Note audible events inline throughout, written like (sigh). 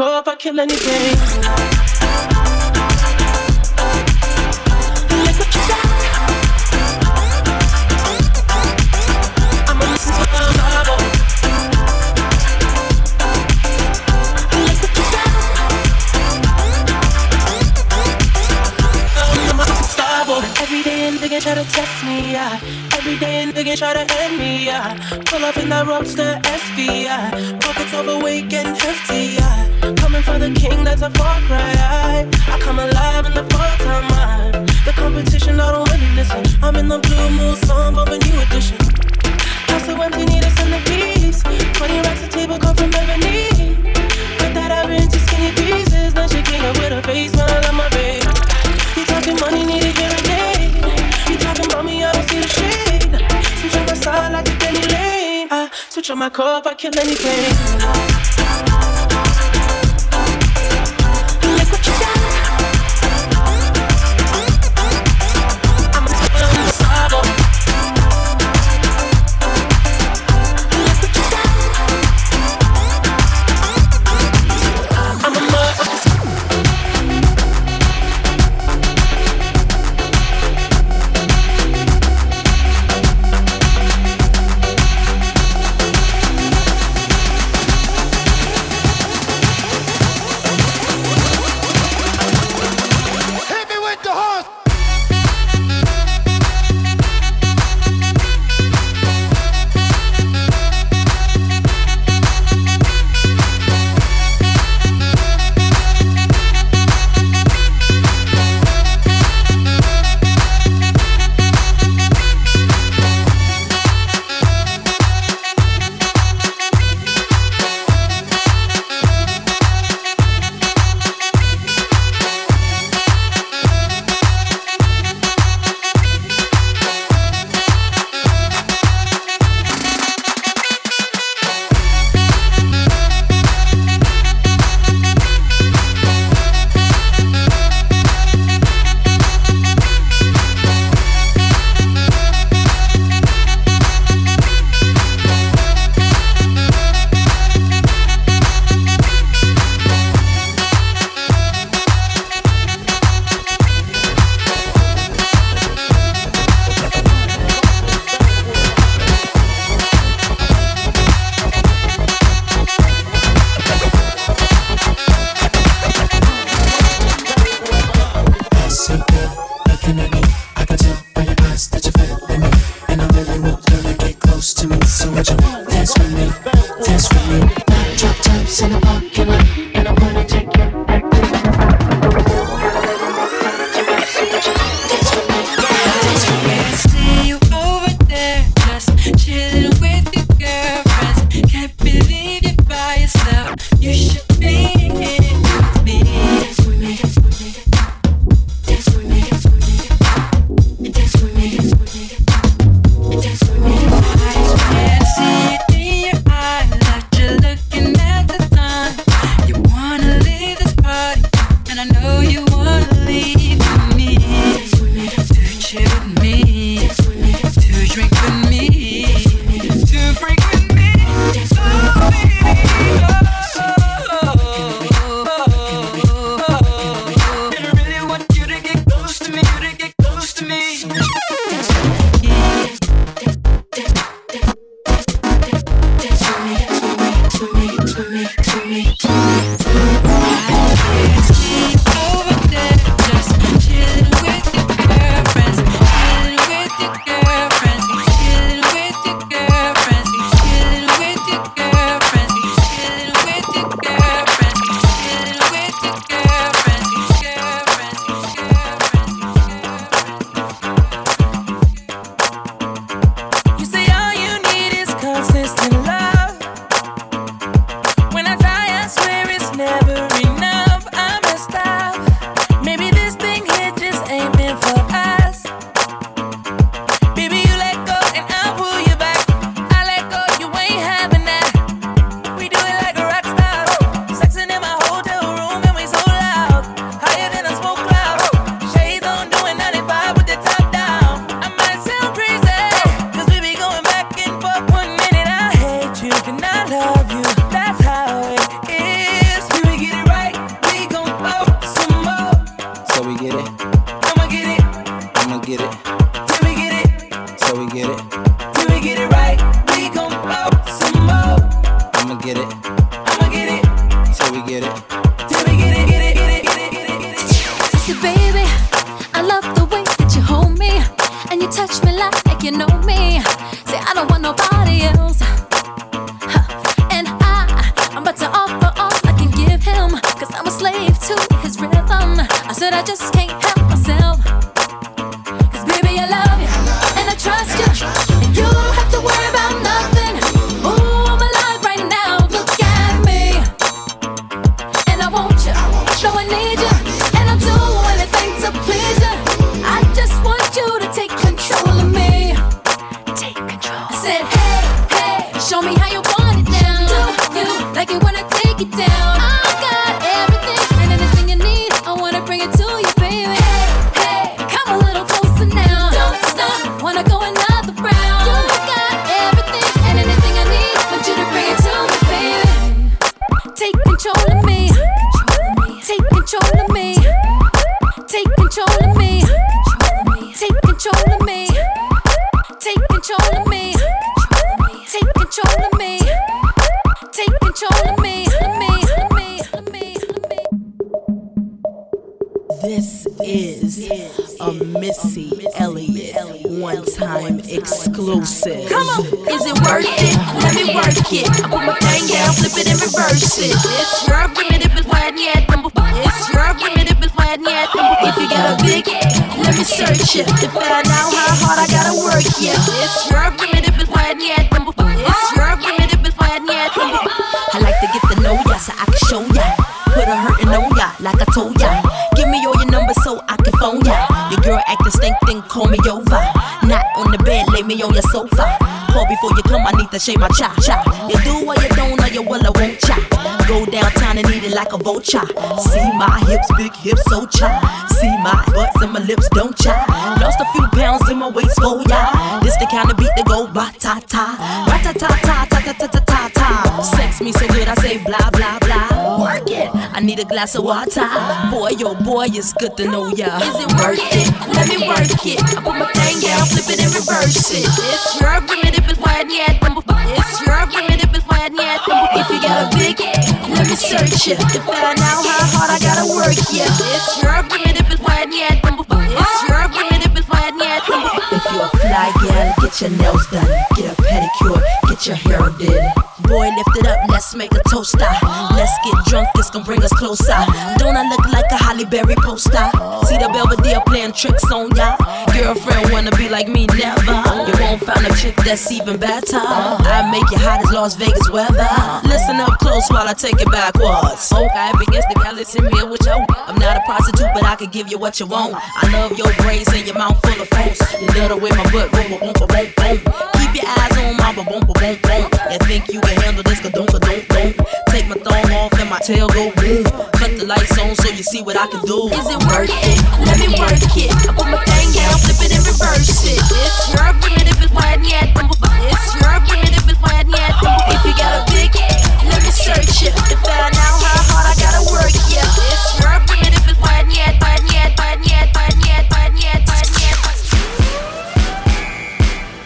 if I kill anything. you. Dance with me, dance with me. Drop types in the baby. Lulu. Come on, is it worth it? Let me work it. I put my thing down, flip it and reverse it. It's your primitive is why I need number. It's your primitive is why I need. If you got a big, let me search it to find out how hard I gotta work. Yeah, it's your primitive is why I need shake my cha cha. You do what you don't, or you will, I won't cha. Go downtown and eat it like a vulture. See my hips, big hips, so cha. See my butts and my lips, don't cha. Lost a few pounds in my waist, oh yeah. This the kind of beat that go ba ta ta, ba ta ta ta ta ta ta ta ta. Sex me so good, I say blah blah blah. I need a glass of water. Boy, yo, boy, it's good to know ya. Is it worth it? Let me work it. I put my thing down, flip it and reverse it. It's your it's why I need It's your it's why I need If you got a big let me search it. To find out how hard I gotta work, yeah. It's your it's why I need it. It's your it's why I need If you're a fly gal, get your nails done. Get a pedicure, get your hair did. Boy, lift it up, let's make a toaster. Let's get drunk, gonna bring us closer. Don't I look like a Halle Berry poster? See the Belvedere playing tricks on ya. Girlfriend wanna be like me, never. You won't a chick that's even better. I make you hot as Las Vegas weather. Listen up close while I take it backwards. Okay, against the gallus in which I I'm not a prostitute, but I can give you what you want. I love your braids and your mouth full of phones. You love the way my butt boom, boom, boom, boom, boom. Keep your eyes on my boom, boom, boom, boom. You think you can handle this, ka don't, don't, don't. Take my thumb off and my tail go boom. Cut the lights on so you see what I can do. Is it worth it? Let me work it. I put my thing down, flip it and reverse it. It's your primitive, it's why I need It's your primitive, it's why I need If you got a big let me search it to find out how hard I gotta work. Yeah, it's your primitive, it's why I need why I need why I need why I need why I need why I need.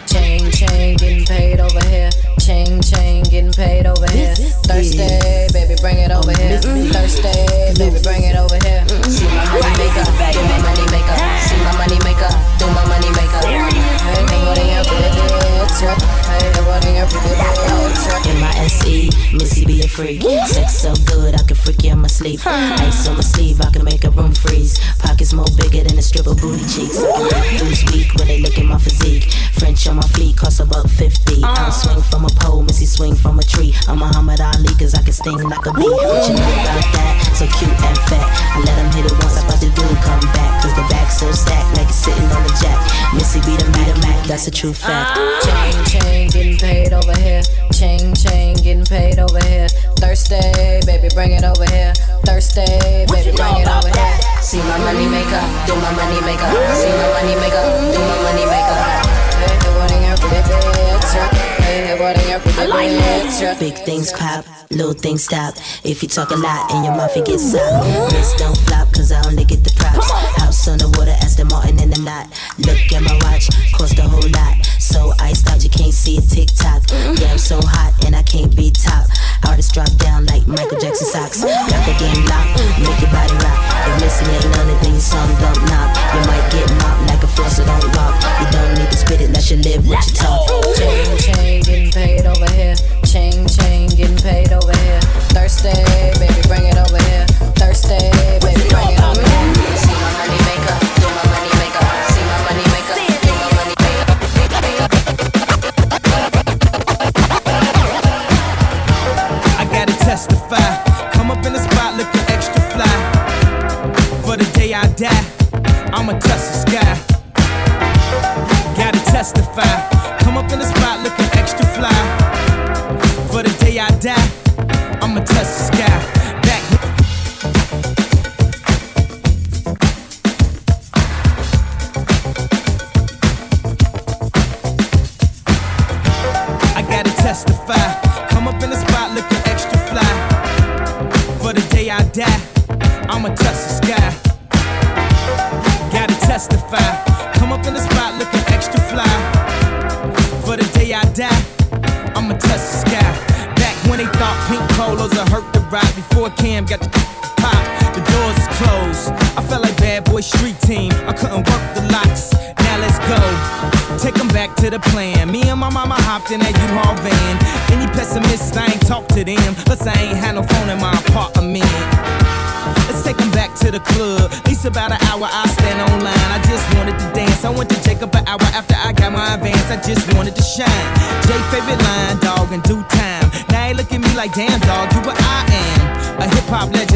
Chain, chain, getting paid over here. Chain, chain, getting paid over here. Thursday, baby, bring it over here. Mm-hmm. Thursday, baby, bring it over here. Mm-hmm. See my money maker, do my money maker. See my money maker, do my money maker. Hey, nobody else Hey, nobody else M-I-S-E, Missy be a freak. Sex so good, I can freak you in my sleep. Ice on my sleeve, I can make a room freeze. Pockets more bigger than a stripper booty cheeks. Lose weak when they look at my physique. French on my feet cost about 50. I'll swing from a pole, Missy swing from a tree. I'm Muhammad Ali, cause I can sting like a bee. What you know about that? So cute and fat. I let him hit it once, I about to do come back. Cause the back so stacked, like it's sitting on the jack. Missy be the Mac, that's a true fact. Chain, chain, getting paid over here. Chain, chain, getting paid over here. Thursday, baby, bring it over here. Thursday, baby, bring it over here. See my money maker, do my money maker. See my money maker, do my money maker. Hey, what in your bitch? Hey, Big things pop, little things stop. If you talk a lot and your mouth gets soft. This don't flop, cause I only get the props. House on the water, Aston Martin in the knot. Look at my watch, cost a whole lot. So iced out, you can't see it tick tock. Yeah, I'm so hot and I can't be top. Artists drop down like Michael Jackson socks. Got the game locked, make your body rock. If missing ain't none of these songs don't knock. You might get mopped like a floss, so don't lock. You don't need to spit it, let you live what you talk. Chain, chain, getting paid over here. Chain, chain, getting paid over here. Thirsty, baby, bring it over here. Thirsty, baby, bring it over here. I'ma touch the sky. Gotta testify.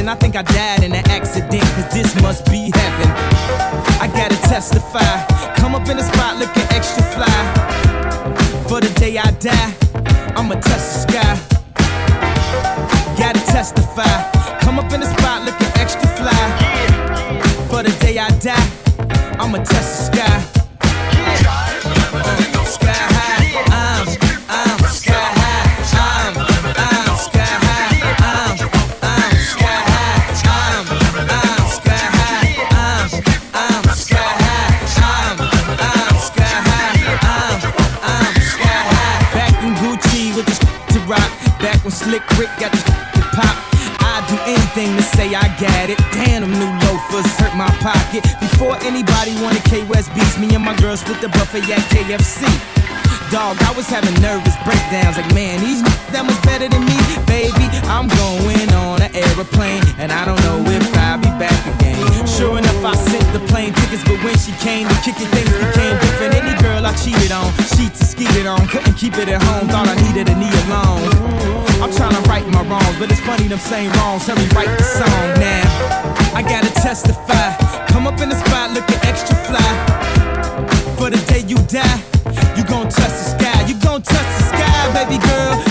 I think I died in an accident, cause this must be heaven. I gotta testify. Pocket. Before anybody wanted K West beats, me and my girls split the buffet at KFC. Dog, I was having nervous breakdowns. Like, man, these that much better than me, baby. I'm going on an aeroplane, and I don't know if I'll be back again. Sure enough, I sent the plane tickets, but when she came to kick it, things became different. Any girl I cheated on, sheets and skeeted on, couldn't keep it at home. Thought I needed a knee alone. Trying to right my wrongs, but it's funny them same wrongs. Help me write the song now. I gotta testify. Come up in the spot looking extra fly. For the day you die, you gon' touch the sky. You gon' touch the sky, baby girl.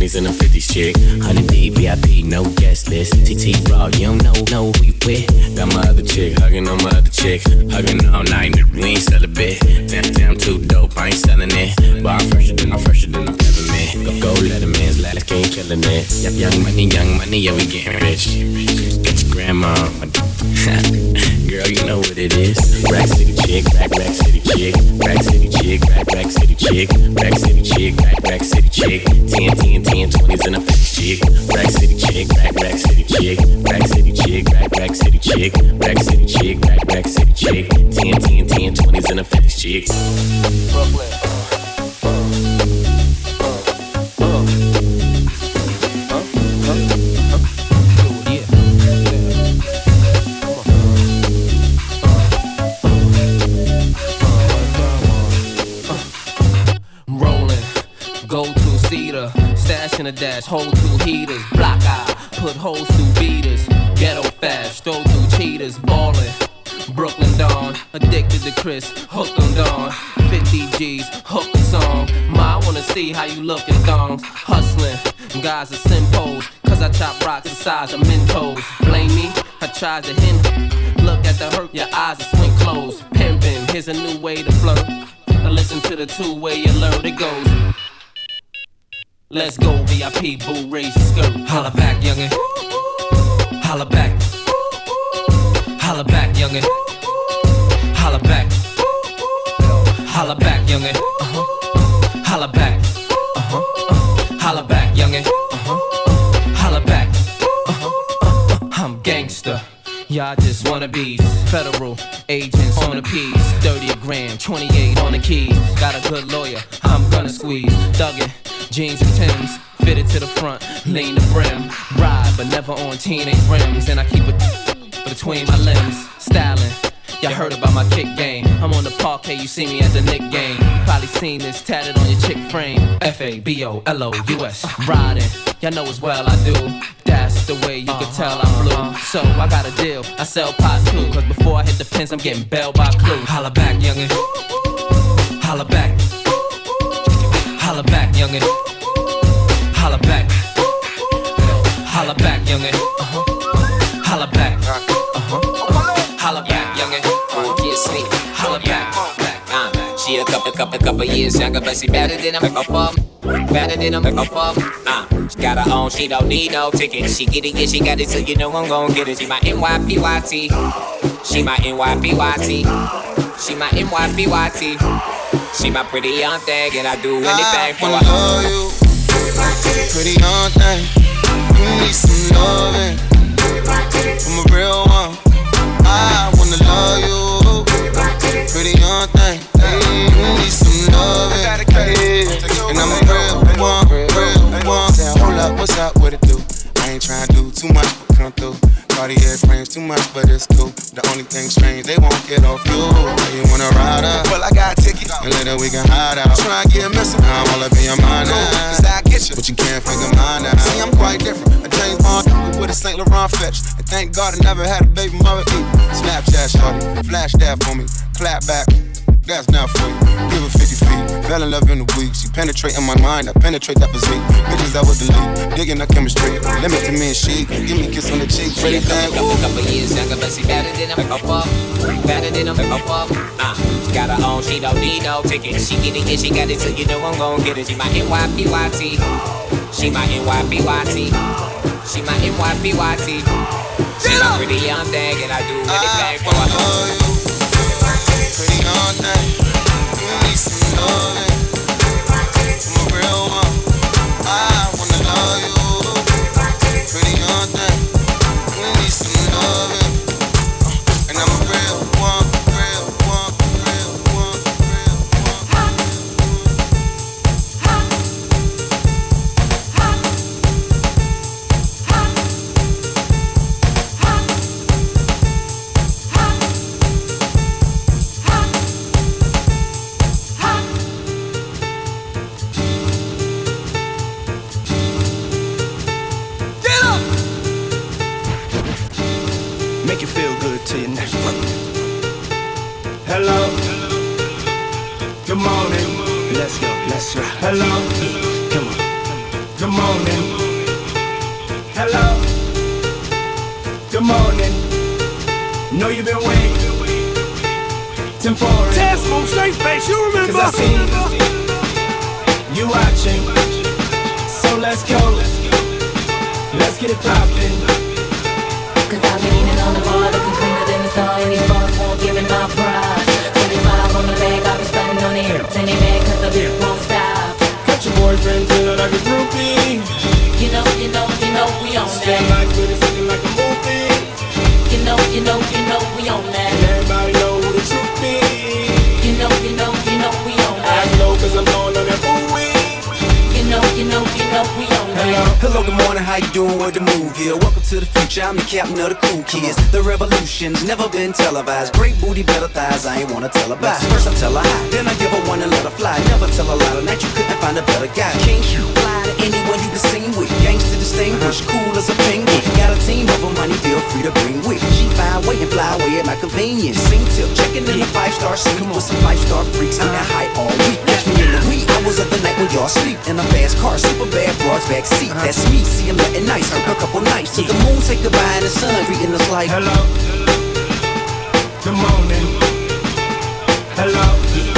20s and a 50s chick. 100 D VIP, no guest list. T-Raww, you don't know, know who you with. Got my other chick hugging on my other chick. Hugging all night, we ain't bit. Damn, damn, too dope, I ain't selling it. But I'm fresher than I'm fresher than I'm peppermint. Go, go, let a man's last game killing it. Yep, young money, young money, yeah, we getting rich. Get your grandma. (laughs) Girl, you know what it is. Rack City chick, rack, rack city chick. Rack City chick, rack, rack city chick. Rack City chick, rack, rack city chick. 10, 10, 10, 20s and a 50 chick. Rack City chick, rack, rack city chick. Rack City chick, rack, rack city chick. Rack City chick, rack, rack city chick. 10, 10, 10, 20s and a 50 chick. A dash, hold two heaters, block out, put holes through beaters, ghetto fast, stroll through cheaters, ballin'. Brooklyn Dawn, addicted to Chris, hooked on Dawn. 50 G's, hooked the song. Ma, I wanna see how you lookin' thongs. Hustling, guys are simples, cause I chop rocks the size of Mentos. Blame me, I tried to hint. Look at the hurt, your eyes are swing closed. Pimpin', here's a new way to flirt. Now listen to the two-way alert, it goes. Let's go, VIP, boo, raise your skirt. Holla back, youngin'. Holla back. Holla back, youngin'. Holla back. Holla back, youngin'. Uh-huh. Holla back. Uh-huh. Uh. Holla back, youngin'. Uh-huh. Holla back. I'm gangster. Y'all just wanna be federal agents on the piece. 30 a gram, 28 on the keys. Got a good lawyer, I'm gonna squeeze. Thuggin', jeans and Timbs, fitted to the front, lean the brim. Ride, but never on teenage rims. And I keep it between my limbs, styling. Y'all heard about my kick game. I'm on the parquet, you see me as a Knick game. Probably seen this tatted on your chick frame. F A B O L O U S. Riding, y'all know as well I do. That's the way you can tell I'm blue. So I got a deal, I sell pot too. Cause before I hit the pins, I'm getting bailed by clue. Holla back, youngin'. Holla back. Holla back, youngin'. Holla back. Holla back, youngin'. Holla back. Holla back, youngin'. Get sleep. Holla back. she a couple, couple, couple years younger, but she better than make a. Better than make a. Uh, she got her own, she don't need no ticket. She get it, yeah, she got it, so you know I'm gon' get it. She my NYPYT. She my NYPYT. She my NYPYT. She my pretty young thing, and I do anything for wanna love you. Pretty young thing. You need some loving. From a real one. I wanna love you. Pretty young thing. Hey, you need some loving. Hey, and I'm a real one. Real one. Say, Hold up, what's up? What it do? I ain't tryna do too much, but come through. Cartier frames too much, but it's cool. The only thing strange, they won't get off you. You wanna ride We can hide out. Try and get missing. Now I'm all up in your mind now. Cause I get you, but you can't figure mine out. See, I'm quite different. A James Bond with a St. Laurent fetch. And thank God I never had a baby mother either. Snapchat shorty, flash that for me. Clap back. That's not you. Give her 50 feet. Fell in love in a week. She penetrating my mind. I penetrate that physique. Bitches I would delete. Digging her chemistry. Limit to me and she. Give me a kiss on the cheek. A Pretty thing. couple, couple, couple years younger, but she better than a a fuck. Better than a make a fuck. Uh, she got her own, she don't need no ticket. She get it, yeah, she got it, so you know I'm gon' get it. She my NYPYT. She my NYPYT. She my NYPYT. She my pretty young thing, and I do anything for her. Pretty young thing. Make you feel good to your next one. Hello. Good morning. Let's go. Let's rock. Hello. Come on. Good morning. Hello. Good morning. Know you've been waiting. Tim Forrest. Test move straight face, you remember? Cause I see you watching. So let's go. Let's get it poppin'. Like a groupie. You know, you know, you know, we on Stand that. like with it, looking like a movie. You know, you know, you know, we on And that. everybody know who the truth be. You know, you know, you know, we on I that. know cause I'm blowing on that ooh-wee. You know, you know, you know, we on that. Hello, good morning, how you doing? Where the move here? Welcome to the future, I'm the captain of the cool kids. The revolution's never been televised. Great booty, better thighs, I ain't wanna tell her bye. First I tell her hi, then I give her one and let her fly. Never tell her lie, tonight you couldn't find a better guy. King shoot, fly to anyone you been seen with. Gangsta distinguished, cool as a penguin. Got a team of money, feel free to bring with. She fine, wait and fly away at my convenience. Sing tip, checking in the five star suite with some five star freaks. I'm that high all week. Catch me in the wee hours of the night when y'all sleep. In a fast car, super bad broads back seat. Uh-huh. That's me, see him letting nice. Took a couple nights to the moon, say goodbye in the sun, greeting us like. Hello. Good morning. Hello.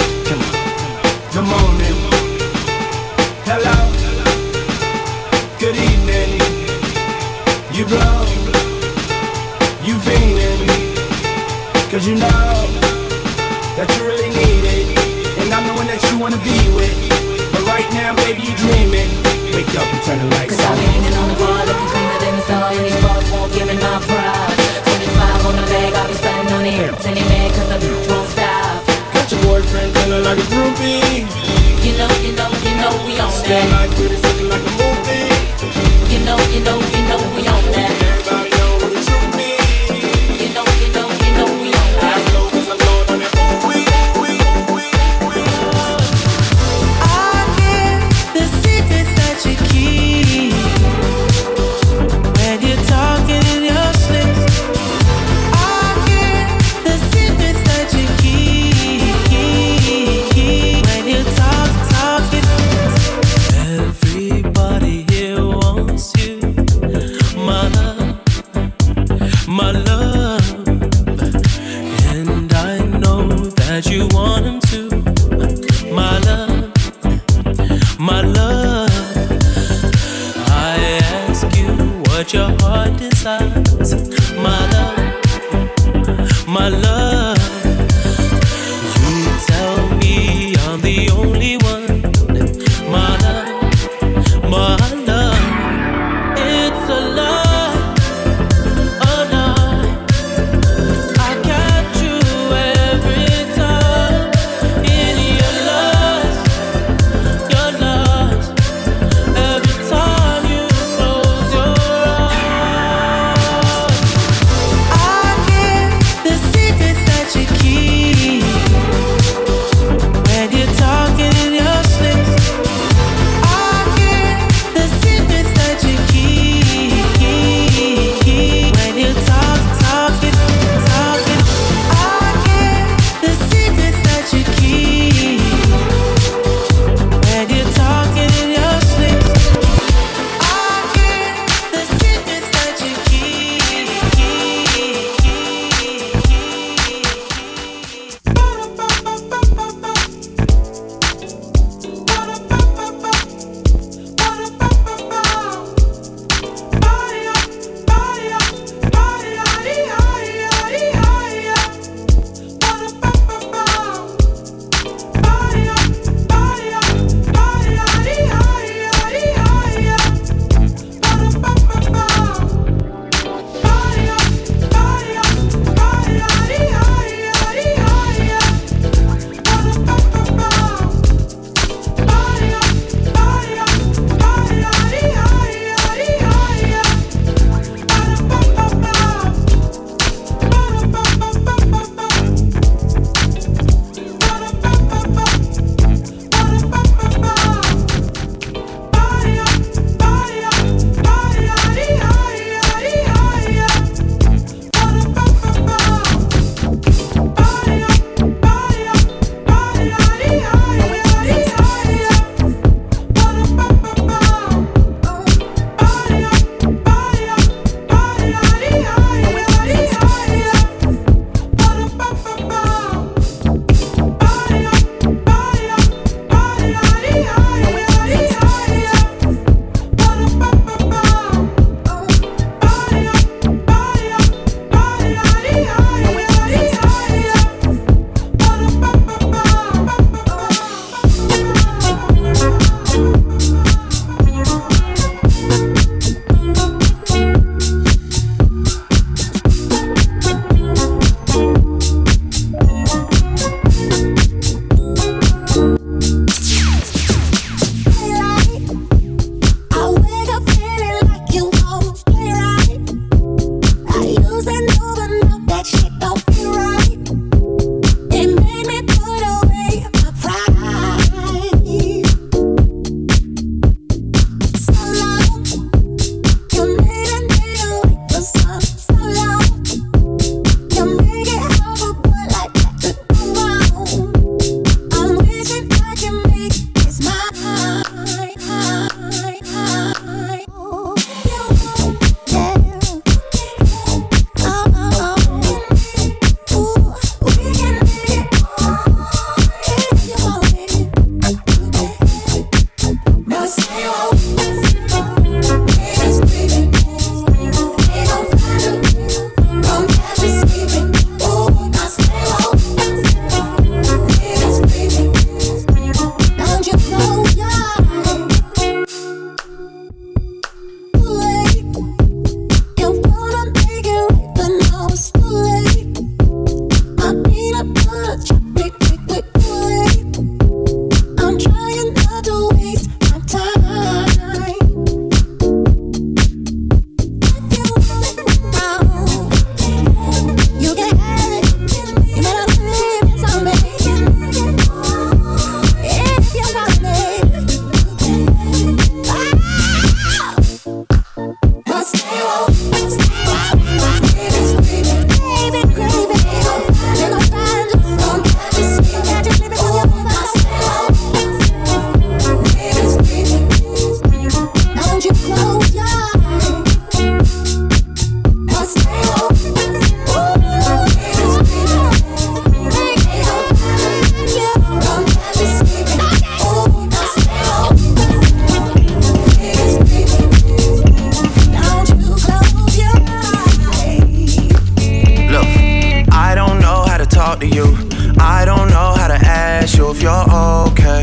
to you. I don't know how to ask you if you're okay.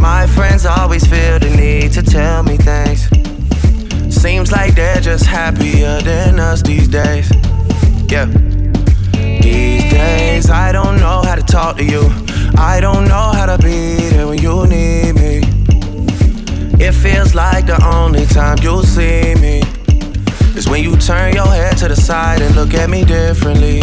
My friends always feel the need to tell me things. Seems like they're just happier than us these days. Yeah. These days, I don't know how to talk to you. I don't know how to be there when you need me. It feels like the only time you see me is when you turn your head to the side and look at me differently.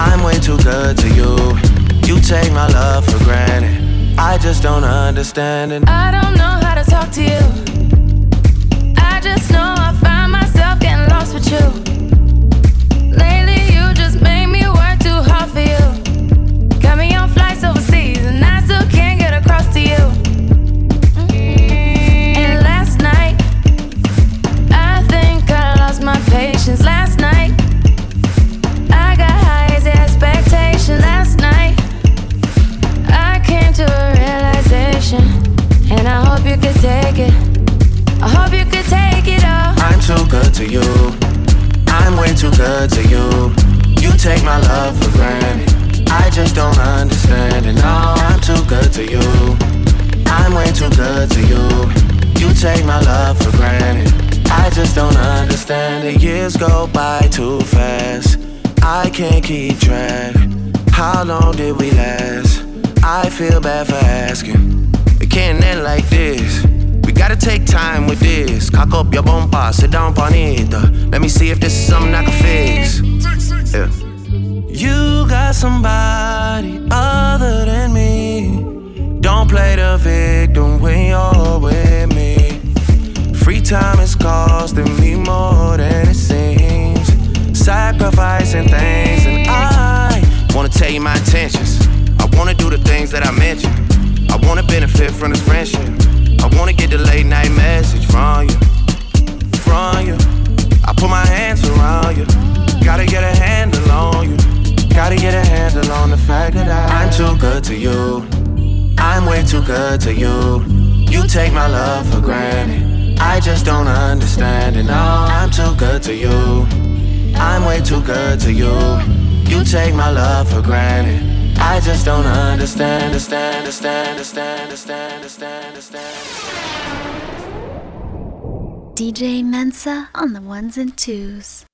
I'm way too good to you. You take my love for granted. I just don't understand it. I don't know how to talk to you. I just know I find myself getting lost with you. It. I hope you could take it all. I'm too good to you. I'm way too good to you. You take my love for granted. I just don't understand it. No, I'm too good to you. I'm way too good to you. You take my love for granted. I just don't understand it. Years go by too fast. I can't keep track. How long did we last? I feel bad for asking. It can't end like this. Gotta take time with this. Cock up your bumper, sit down on Let me see if this is something I can fix. Yeah. You got somebody other than me. Don't play the victim when you're with me. Free time is costing me more than it seems. Sacrificing things, and I wanna tell you my intentions. I wanna do the things that I mentioned. I wanna benefit from this friendship. I wanna get the late night message from you, from you. I put my hands around you. Gotta get a handle on you. Gotta get a handle on the fact that I, I'm too good to you. I'm way too good to you. You take my love for granted. I just don't understand it. No, I'm too good to you. I'm way too good to you. You take my love for granted. I just don't understand, understand, understand, understand, understand, understand, understand. DJ Mensa on the ones and twos.